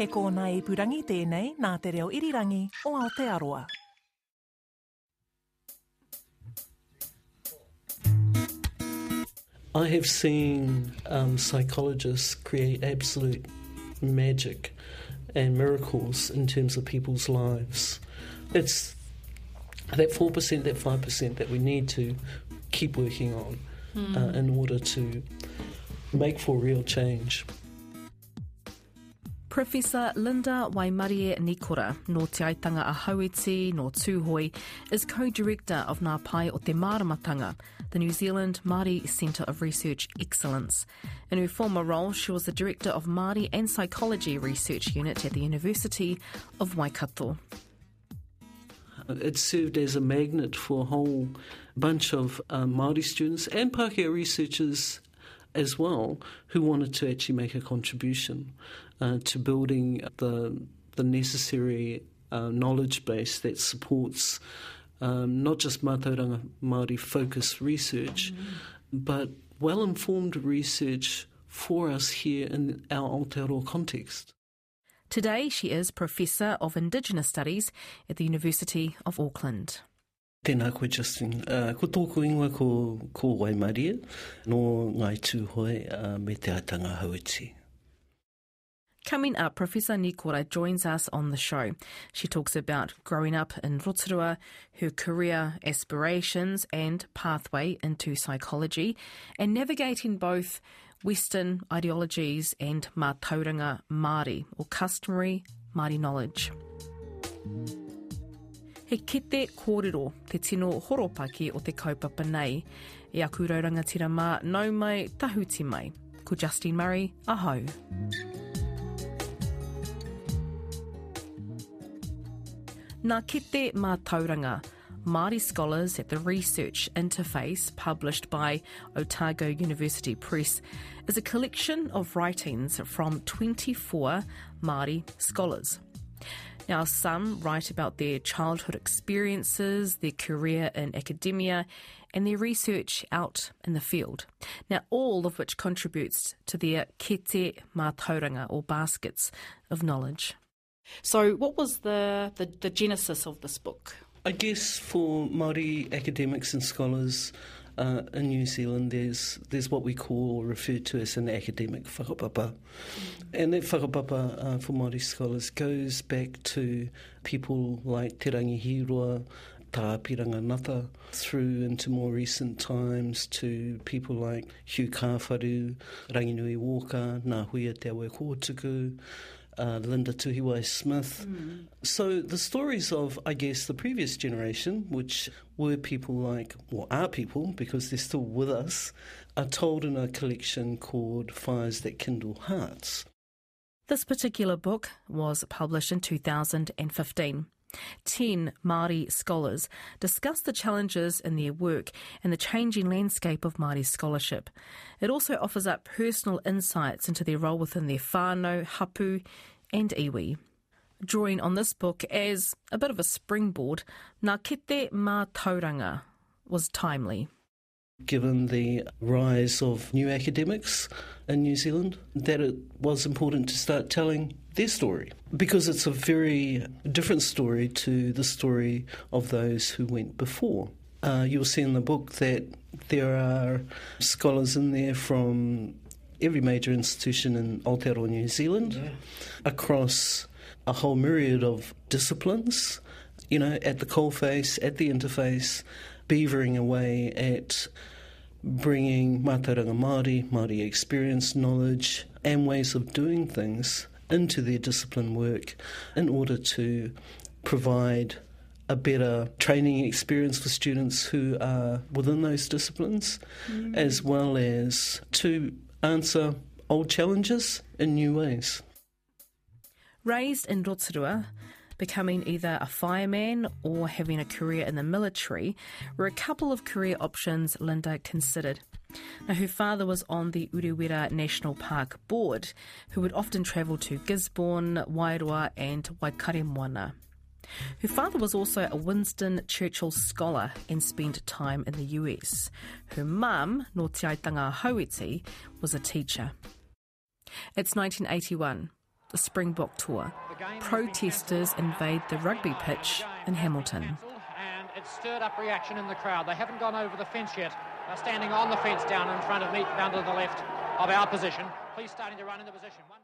He kōna i purangi tēnei nā te reo irirangi o Aotearoa. I have seen um, psychologists create absolute magic and miracles in terms of people's lives. It's that 4%, that 5% that we need to keep working on mm. uh, in order to make for real change. Professor Linda Waimarie Nikora no Te Aitanga a Hauiti no Tūhoe is co-director of Ngā Pae o Te Māramatanga, the New Zealand Māori Centre of Research Excellence. In her former role, she was the director of Māori and Psychology Research Unit at the University of Waikato. It served as a magnet for a whole bunch of um, Māori students and Pākehā researchers as well who wanted to actually make a contribution uh, to building the the necessary uh, knowledge base that supports um, not just Mātauranga Māori focused research, mm-hmm. but well informed research for us here in our Aotearoa context. Today, she is Professor of Indigenous Studies at the University of Auckland. Tēnā koe, Justine. Uh, ko tōku ingoa ko, ko Waimarie no ngai tūhoe uh, me te aitanga hauiti. Coming up, Professor Nikora joins us on the show. She talks about growing up in Rotorua, her career aspirations and pathway into psychology, and navigating both Western ideologies and mātauranga Māori, or customary Māori knowledge. He kete kōrero te tino horopaki o te kaupapa nei, e aku tira mā nau mai tahuti mai. Ko Justine Murray, ahau. Nā kete mā tauranga, Māori scholars at the Research Interface, published by Otago University Press, is a collection of writings from 24 Māori scholars. Now, some write about their childhood experiences, their career in academia, and their research out in the field. Now, all of which contributes to their kete mātauranga, or baskets of knowledge. So, what was the, the, the genesis of this book? I guess for Māori academics and scholars uh, in New Zealand, there's there's what we call or refer to as an academic whakapapa. Mm. And that whakapapa uh, for Māori scholars goes back to people like Te Rangihiroa, Tā Āpirana Ngata, through into more recent times to people like Hugh Kāwharu, Ranginui Walker, Huia Te Awekōtuku, uh, Linda Tuhiwai Smith. Mm. So the stories of, I guess, the previous generation, which were people like, or are people, because they're still with us, are told in a collection called Fires That Kindle Hearts. This particular book was published in 2015. Ten Māori scholars discuss the challenges in their work and the changing landscape of Māori scholarship. It also offers up personal insights into their role within their whānau, hapu, and iwi. Drawing on this book as a bit of a springboard, Ngā Mātauranga was timely given the rise of new academics in New Zealand, that it was important to start telling their story because it's a very different story to the story of those who went before. Uh, you'll see in the book that there are scholars in there from every major institution in Aotearoa, New Zealand, yeah. across a whole myriad of disciplines, you know, at the coalface, at the interface, beavering away at bringing Mātauranga Māori, Māori experience, knowledge, and ways of doing things into their discipline work in order to provide a better training experience for students who are within those disciplines, mm. as well as to answer old challenges in new ways. Raised in Rotorua, becoming either a fireman or having a career in the military were a couple of career options Linda considered. Now, her father was on the Urewera National Park Board, who would often travel to Gisborne, Wairoa, and Waikaremoana. Her father was also a Winston Churchill scholar and spent time in the US. Her mum, no Te Aitanga was a teacher. It's 1981. the Springbok tour. Protesters invade the rugby pitch in Hamilton. And it stirred up reaction in the crowd. They haven't gone over the fence yet. They're standing on the fence down in front of me, down to the left of our position. Please starting to run into position. One's.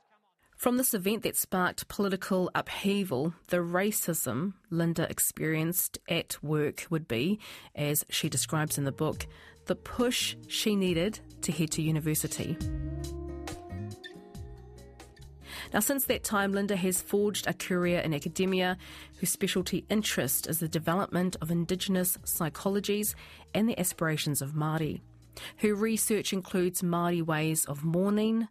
From this event that sparked political upheaval, the racism Linda experienced at work would be, as she describes in the book, the push she needed to head to university. Now, since that time, Linda has forged a career in academia whose specialty interest is the development of Indigenous psychologies and the aspirations of Māori. Her research includes Māori ways of mourning,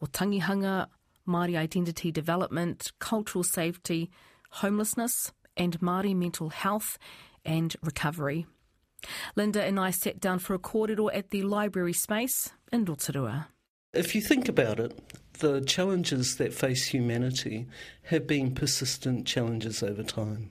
or tangihanga, Māori identity development, cultural safety, homelessness, and Māori mental health and recovery. Linda and I sat down for a kōrero at the library space in Rotorua. If you think about it, the challenges that face humanity have been persistent challenges over time.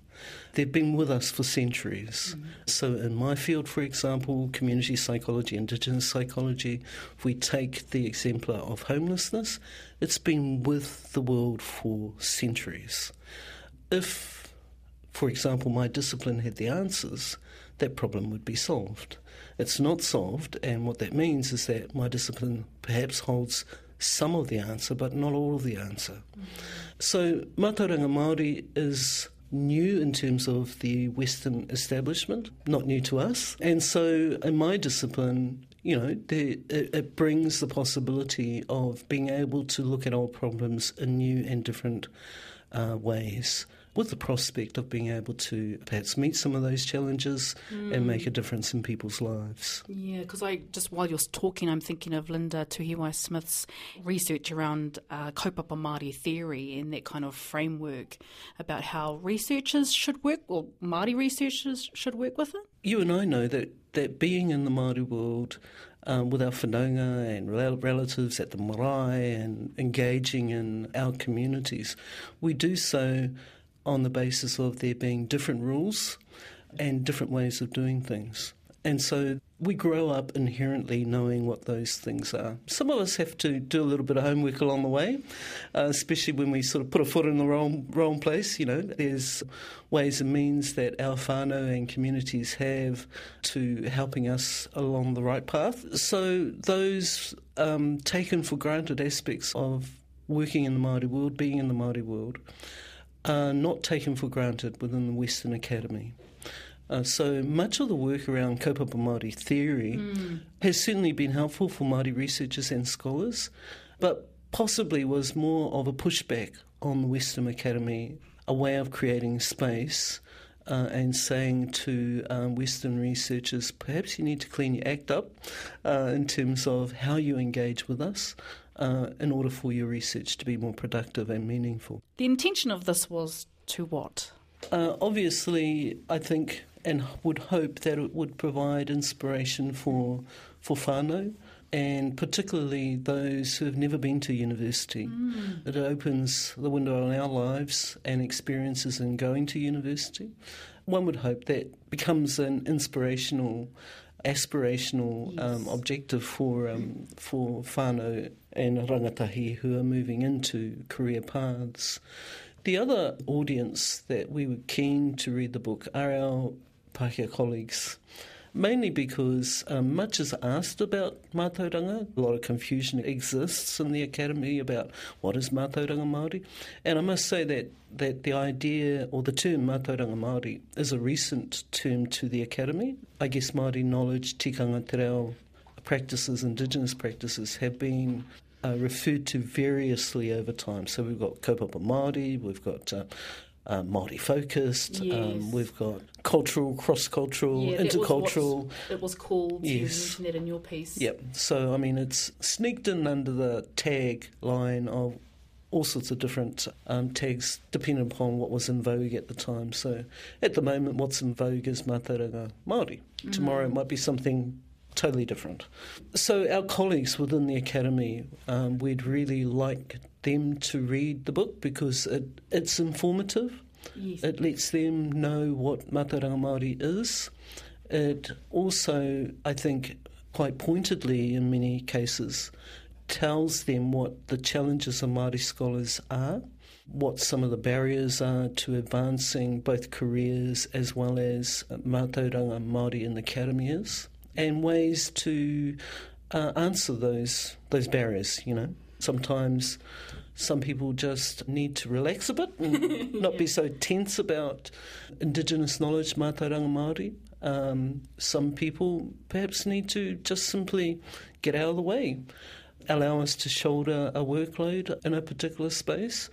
They've been with us for centuries. Mm. So, in my field, for example, community psychology, indigenous psychology, if we take the exemplar of homelessness, it's been with the world for centuries. If, for example, my discipline had the answers, that problem would be solved. It's not solved, and what that means is that my discipline perhaps holds some of the answer, but not all of the answer. So, Mātauranga Māori is new in terms of the Western establishment, not new to us. And so, in my discipline, you know, it, it, brings the possibility of being able to look at old problems in new and different uh, ways with the prospect of being able to perhaps meet some of those challenges mm. and make a difference in people's lives. Yeah, because I just while you're talking, I'm thinking of Linda Tuhiwai Smith's research around uh, kaupapa Māori theory and that kind of framework about how researchers should work, or Māori researchers should work with it. You and I know that, that being in the Māori world um, with our whanaunga and relatives at the marae and engaging in our communities, we do so on the basis of there being different rules and different ways of doing things. And so we grow up inherently knowing what those things are. Some of us have to do a little bit of homework along the way, uh, especially when we sort of put a foot in the wrong, wrong place. You know, there's ways and means that our whānau and communities have to helping us along the right path. So those um, taken for granted aspects of working in the Māori world, being in the Māori world, are not taken for granted within the Western Academy. Uh, so much of the work around kaupapa Māori theory mm. has certainly been helpful for Māori researchers and scholars, but possibly was more of a pushback on the Western Academy, a way of creating space uh, and saying to um, Western researchers, perhaps you need to clean your act up uh, in terms of how you engage with us uh, in order for your research to be more productive and meaningful. The intention of this was to what? Uh, obviously, I think and would hope that it would provide inspiration for for whānau and particularly those who have never been to university. Mm. It opens the window on our lives and experiences in going to university. One would hope that becomes an inspirational aspirational yes. um, objective for um, for whānau and rangatahi who are moving into career paths. The other audience that we were keen to read the book are our Pākehā colleagues mainly because um, much is asked about mātauranga. A lot of confusion exists in the academy about what is mātauranga Māori. And I must say that, that the idea or the term mātauranga Māori is a recent term to the academy. I guess Māori knowledge, tikanga te reo, practices, indigenous practices have been uh, referred to variously over time. So we've got kaupapa Māori, we've got uh, uh, Māori focused. Um, yes. Um, we've got cultural, cross cultural, yeah, intercultural. it was called. Yes. You that in your piece. Yep. So I mean, it's sneaked in under the tag line of all sorts of different um, tags depending upon what was in vogue at the time. So at the moment, what's in vogue is Mātauranga Māori. Mm. Tomorrow it might be something totally different. So our colleagues within the academy, um, we'd really like them to read the book because it, it's informative. Yes. It lets them know what Mātauranga Māori is. It also, I think, quite pointedly in many cases, tells them what the challenges of Māori scholars are, what some of the barriers are to advancing both careers as well as mātauranga Māori in the academies, and ways to uh, answer those those barriers. You know, sometimes some people just need to relax a bit and not yeah. be so tense about Indigenous knowledge, mātauranga Māori. Um, some people perhaps need to just simply get out of the way, allow us to shoulder a workload in a particular space.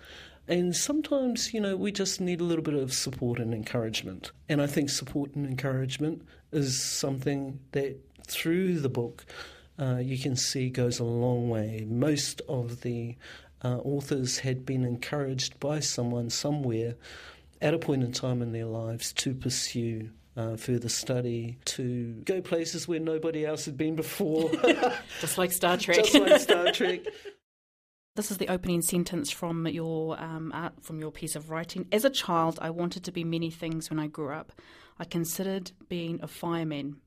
And sometimes, you know, we just need a little bit of support and encouragement. And I think support and encouragement is something that through the book uh, you can see goes a long way. Most of the uh, authors had been encouraged by someone somewhere at a point in time in their lives to pursue uh, further study, to go places where nobody else had been before. Just like Star Trek. Just like Star Trek. This is the opening sentence from your um, art, from your piece of writing. As a child, I wanted to be many things when I grew up. I considered being a fireman.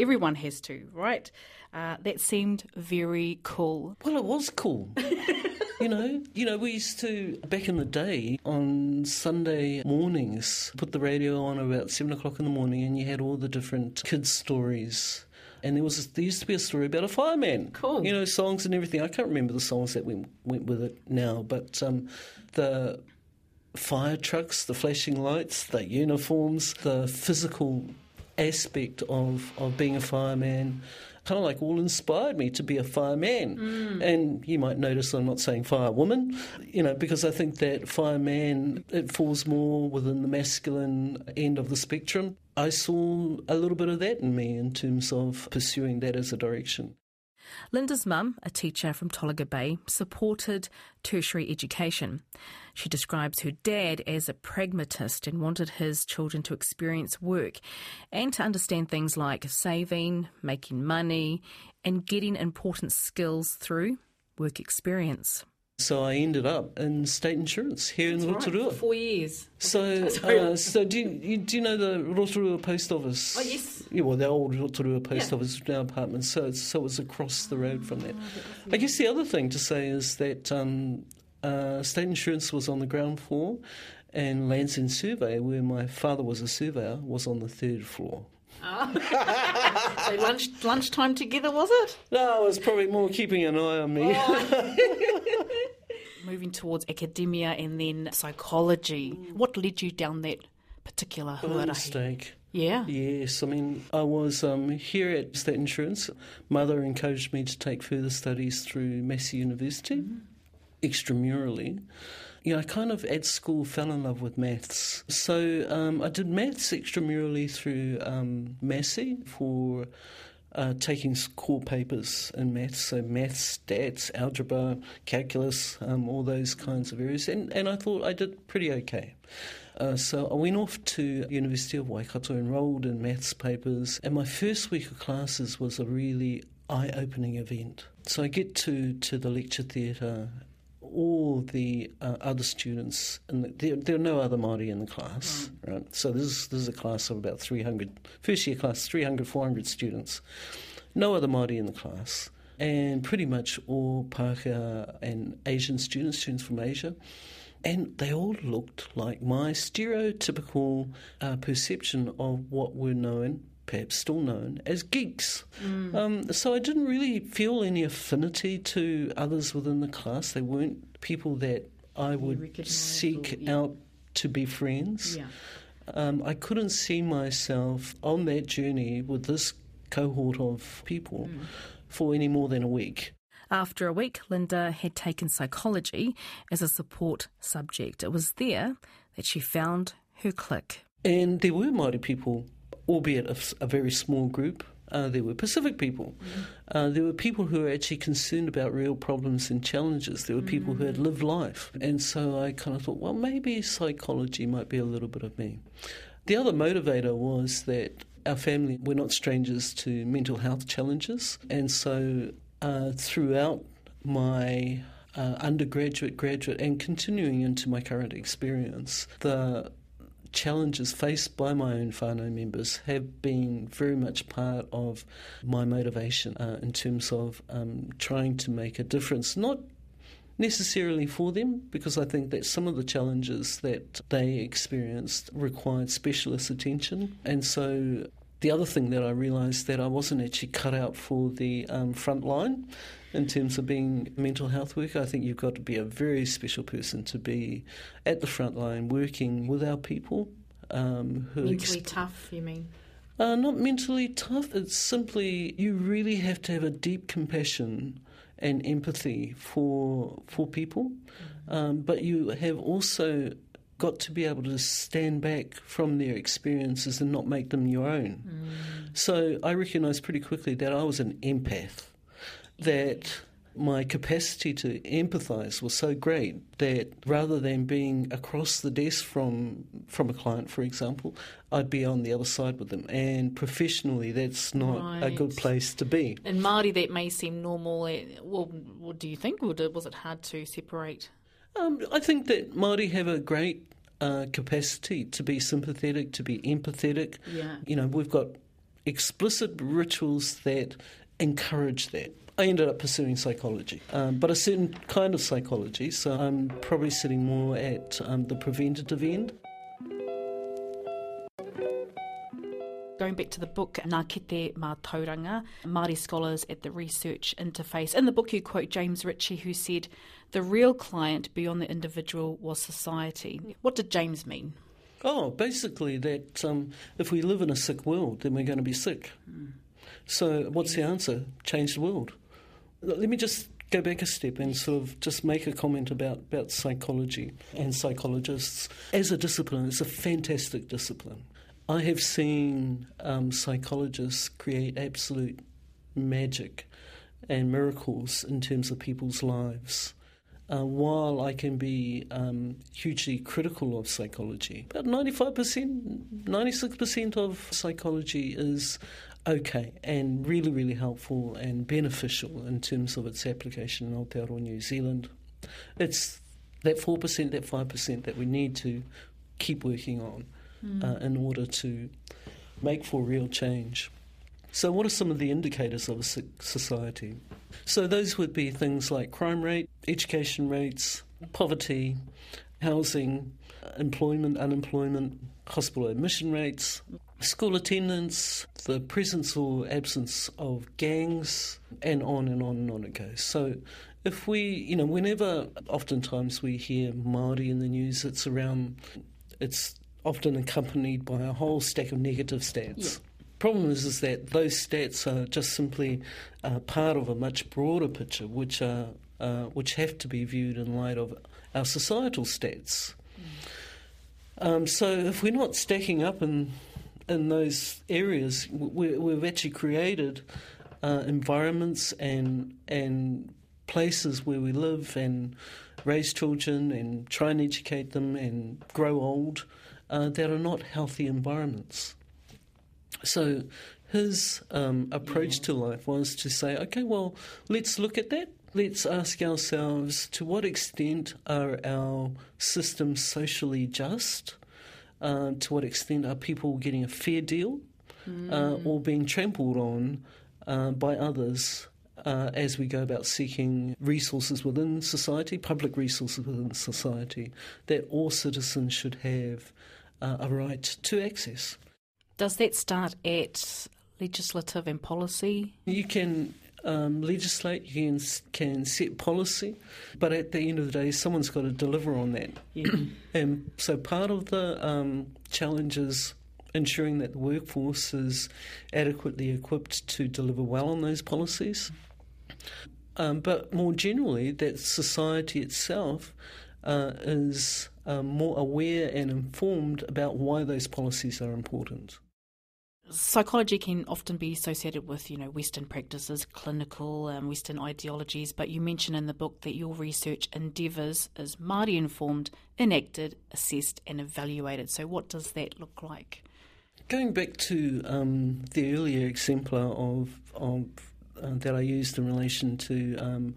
Everyone has to, right? Uh, that seemed very cool. Well, it was cool. You know, you know, we used to back in the day on Sunday mornings put the radio on about seven o'clock in the morning, and you had all the different kids' stories. And there was there used to be a story about a fireman. Cool. You know, songs and everything. I can't remember the songs that went went with it now, but um, the fire trucks, the flashing lights, the uniforms, the physical aspect of, of being a fireman kind of like all inspired me to be a fireman. Mm. And you might notice I'm not saying firewoman, you know, because I think that fireman, it falls more within the masculine end of the spectrum. I saw a little bit of that in me in terms of pursuing that as a direction. Linda's mum, a teacher from Tolaga Bay, supported tertiary education. She describes her dad as a pragmatist and wanted his children to experience work and to understand things like saving, making money, and getting important skills through work experience. So I ended up in state insurance here That's in Rotorua. Right, for four years. So, uh, so do you, do you know the Rotorua post office? Oh yes. Yeah, well, the old Rotorua post yeah. office now apartment. So it's so it's across the road from that. Oh, I guess the other thing to say is that um, uh, state insurance was on the ground floor, and Lands End Survey, where my father was a surveyor, was on the third floor. Oh. so lunch lunchtime together was it? No, it was probably more keeping an eye on me. Oh. Moving towards academia and then psychology. What led you down that particular huarahi? mistake. Yeah. Yes, I mean, I was um, here at State Insurance. Mother encouraged me to take further studies through Massey University, mm-hmm. extramurally you know, I kind of at school fell in love with maths. So um, I did maths extramurally through um, Massey for uh, taking core papers in maths, so maths, stats, algebra, calculus, um, all those kinds of areas. And, and I thought I did pretty okay. Uh, so I went off to University of Waikato, enrolled in maths papers, and my first week of classes was a really eye-opening event. So I get to, to the lecture theatre all the uh, other students, and the, there, there, are no other Māori in the class, mm. right? So this is, this is a class of about 300, first year class, 300, 400 students. No other Māori in the class, and pretty much all Pākehā and Asian students, students from Asia. And they all looked like my stereotypical uh, perception of what were known perhaps still known as geeks. Mm. Um, so I didn't really feel any affinity to others within the class. They weren't people that I would seek or, yeah. out to be friends. Yeah. Um, I couldn't see myself on that journey with this cohort of people mm. for any more than a week. After a week, Linda had taken psychology as a support subject. It was there that she found her clique. And there were Māori people albeit a, a very small group. Uh, there were Pacific people. Mm. Uh, there were people who were actually concerned about real problems and challenges. There were people mm. who had mm. lived life. And so I kind of thought, well, maybe psychology might be a little bit of me. The other motivator was that our family, we're not strangers to mental health challenges. And so uh, throughout my uh, undergraduate, graduate, and continuing into my current experience, the challenges faced by my own whānau members have been very much part of my motivation uh, in terms of um, trying to make a difference, not necessarily for them, because I think that some of the challenges that they experienced required specialist attention. And so the other thing that I realised that I wasn't actually cut out for the um, front line in terms of being a mental health worker. I think you've got to be a very special person to be at the front line working with our people. Um, who mentally tough, you mean? Uh, not mentally tough. It's simply you really have to have a deep compassion and empathy for for people, mm-hmm. um, but you have also got to be able to stand back from their experiences and not make them your own. Mm. So I recognised pretty quickly that I was an empath, that my capacity to empathise was so great that rather than being across the desk from from a client, for example, I'd be on the other side with them. And professionally, that's not right. a good place to be. In Māori, that may seem normal. Eh, well, what do you think? Was it hard to separate? Um, I think that Māori have a great uh, capacity to be sympathetic, to be empathetic. Yeah. You know, we've got explicit rituals that encourage that. I ended up pursuing psychology, um, but a certain kind of psychology, so I'm probably sitting more at um, the preventative end. Going back to the book, Ngā Kete Mātauranga, Māori Scholars at the Research Interface. In the book, you quote James Ritchie, who said, The real client beyond the individual was society. What did James mean? Oh, basically, that um, if we live in a sick world, then we're going to be sick. Mm. So, what's the answer? Change the world. Let me just go back a step and sort of just make a comment about, about psychology and psychologists. As a discipline, it's a fantastic discipline. I have seen um, psychologists create absolute magic and miracles in terms of people's lives. Uh, while I can be um, hugely critical of psychology, about 95%, 96% of psychology is okay and really, really helpful and beneficial in terms of its application in Aotearoa New Zealand. It's that 4%, that 5% that we need to keep working on mm. uh, in order to make for real change. So, what are some of the indicators of a society? So, those would be things like crime rate, education rates, poverty, housing, employment, unemployment, hospital admission rates, school attendance, the presence or absence of gangs, and on and on and on it goes. So, if we, you know, whenever oftentimes we hear Māori in the news, it's around, it's often accompanied by a whole stack of negative stats. Yeah. Problem is, is that those stats are just simply uh, part of a much broader picture, which are uh, which have to be viewed in light of our societal stats. Mm. Um, so, if we're not stacking up in in those areas, we, have actually created uh, environments and and places where we live and raise children and try and educate them and grow old uh, that are not healthy environments. So his um, approach to life was to say, okay, well, let's look at that. Let's ask ourselves to what extent are our systems socially just? Uh, to what extent are people getting a fair deal mm. uh, or being trampled on uh, by others uh, as we go about seeking resources within society, public resources within society, that all citizens should have uh, a right to access. Does that start at legislative and policy? You can um, legislate, you can, can set policy, but at the end of the day, someone's got to deliver on that. Yeah. and so part of the um, challenge is ensuring that the workforce is adequately equipped to deliver well on those policies. Um, but more generally, that society itself uh, is um, more aware and informed about why those policies are important. Psychology can often be associated with, you know, Western practices, clinical um, Western ideologies. But you mention in the book that your research endeavours is Māori informed, enacted, assessed, and evaluated. So, what does that look like? Going back to um, the earlier exemplar of, of uh, that I used in relation to um,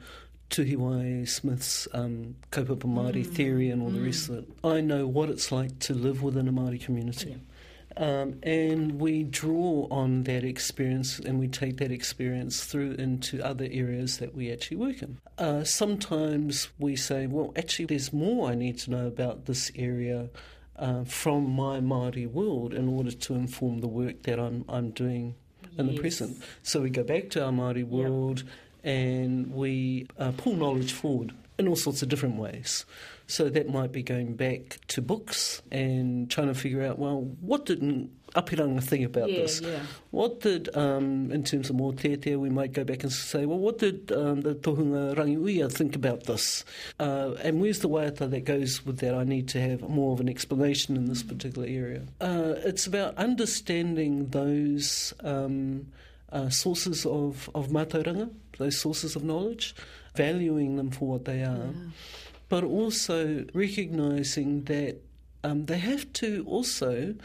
Tuhiwai Smith's um, kaupapa Māori theory and all the rest of it. I know what it's like to live within a Māori community. Um, and we draw on that experience and we take that experience through into other areas that we actually work in. Uh, sometimes we say, well, actually, there's more I need to know about this area uh, from my Māori world in order to inform the work that I'm, I'm doing in the present. So we go back to our Māori world and we uh, pull knowledge forward in all sorts of different ways. So that might be going back to books and trying to figure out, well, what did Āpirana think about Yeah, this? yeah. What did, um, in terms of more te we might go back and say, well, what did um, the Tohunga Rangiuia think about this? Uh, and where's the waiata that goes with that? I need to have more of an explanation in this particular area. Uh, it's about understanding those um, uh, sources of, of mātauranga, those sources of knowledge, valuing them for what they are, but also recognising that um, they have to also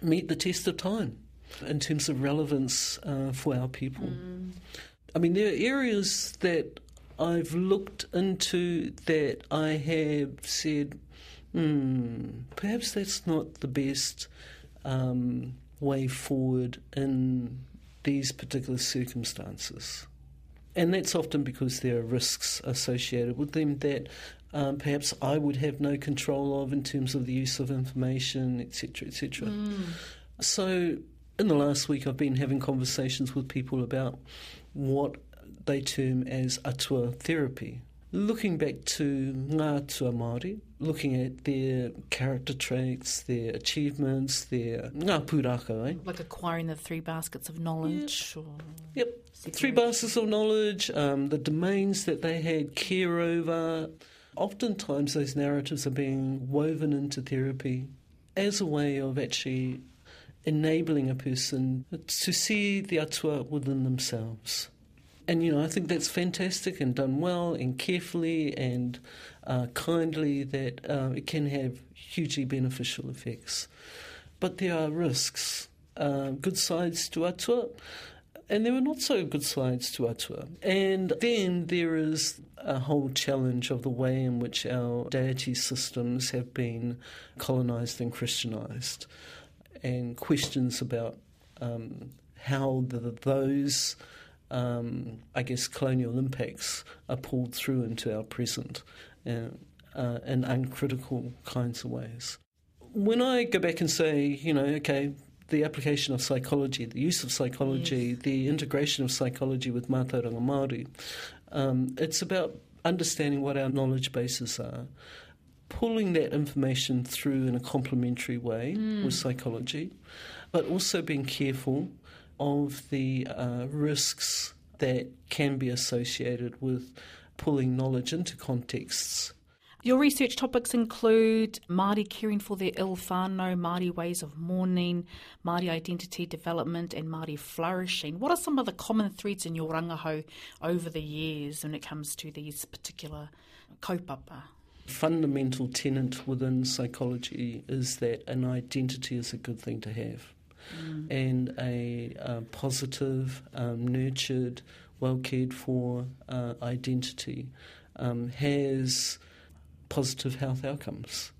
meet the test of time in terms of relevance uh, for our people. I mean, there are areas that I've looked into that I have said, hmm, perhaps that's not the best um, way forward in these particular circumstances. And that's often because there are risks associated with them that um, perhaps I would have no control of in terms of the use of information, etc., etc. So, in the last week, I've been having conversations with people about what they term as atua therapy. Looking back to ngā atua Māori, looking at their character traits, their achievements, their ngā eh? Like acquiring the three baskets of knowledge or Yep. Three baskets of knowledge, um, the domains that they had care over. Oftentimes, those narratives are being woven into therapy as a way of actually enabling a person to see the atua within themselves. And, you know, I think that's fantastic and done well and carefully and uh, kindly that uh, it can have hugely beneficial effects. But there are risks, uh, good sides to atua, and there were not so good sides to atua. And then there is a whole challenge of the way in which our deity systems have been colonised and Christianised, and questions about um, how the, those, um, I guess, colonial impacts are pulled through into our present uh, uh, in uncritical kinds of ways. When I go back and say, you know, okay, the application of psychology, the use of psychology, the integration of psychology with mātauranga Māori, um, it's about understanding what our knowledge bases are, pulling that information through in a complementary way with psychology, but also being careful of the uh, risks that can be associated with pulling knowledge into contexts Your research topics include Māori caring for their ill whānau, Māori ways of mourning, Māori identity development, and Māori flourishing. What are some of the common threads in your rangahau over the years when it comes to these particular kaupapa? fundamental tenet within psychology is that an identity is a good thing to have. And a uh, positive, um, nurtured, well cared for uh, identity um, has positive health outcomes.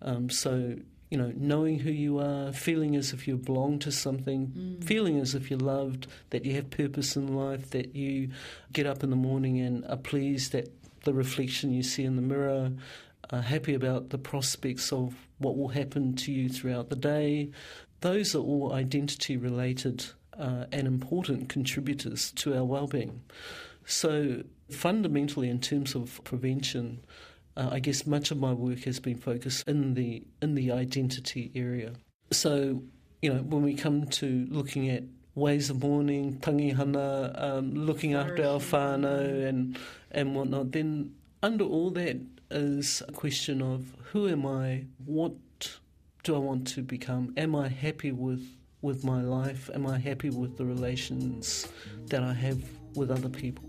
Um, so, you know, knowing who you are, feeling as if you belong to something, feeling as if you're loved, that you have purpose in life, that you get up in the morning and are pleased at the reflection you see in the mirror, are happy about the prospects of what will happen to you throughout the day. Those are all identity related uh, and important contributors to our well-being. So, fundamentally, in terms of prevention, uh, I guess much of my work has been focused in the in the identity area. So, you know, when we come to looking at ways of mourning, tangihanga, um, looking after our whānau and and whatnot, then under all that is a question of who am I? What do I want to become? Am I happy with with my life? Am I happy with the relations that I have with other people?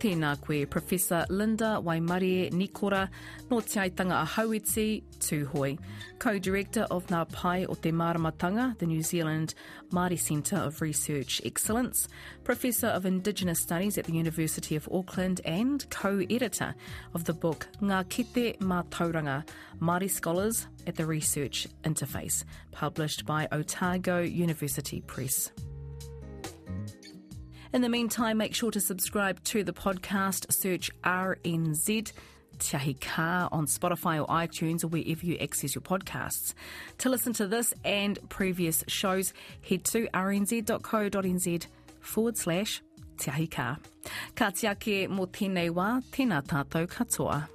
Tēnā koe, Professor Linda Waimarie Nikora, no Te Aitanga a Tūhoe, Co-Director of Ngā Pae o Te Maramatanga, the New Zealand Māori Centre of Research Excellence, Professor of Indigenous Studies at the University of Auckland and co-editor of the book Ngā Kete Mātauranga, Māori Scholars at the Research Interface, published by Otago University Press. In the meantime, make sure to subscribe to the podcast. Search RNZ Te Ahi on Spotify or iTunes or wherever you access your podcasts. To listen to this and previous shows, head to rnz.co.nz forward slash Te Ahi Kaa. Ka te ake mō tēnei wā, tēnā tātou katoa.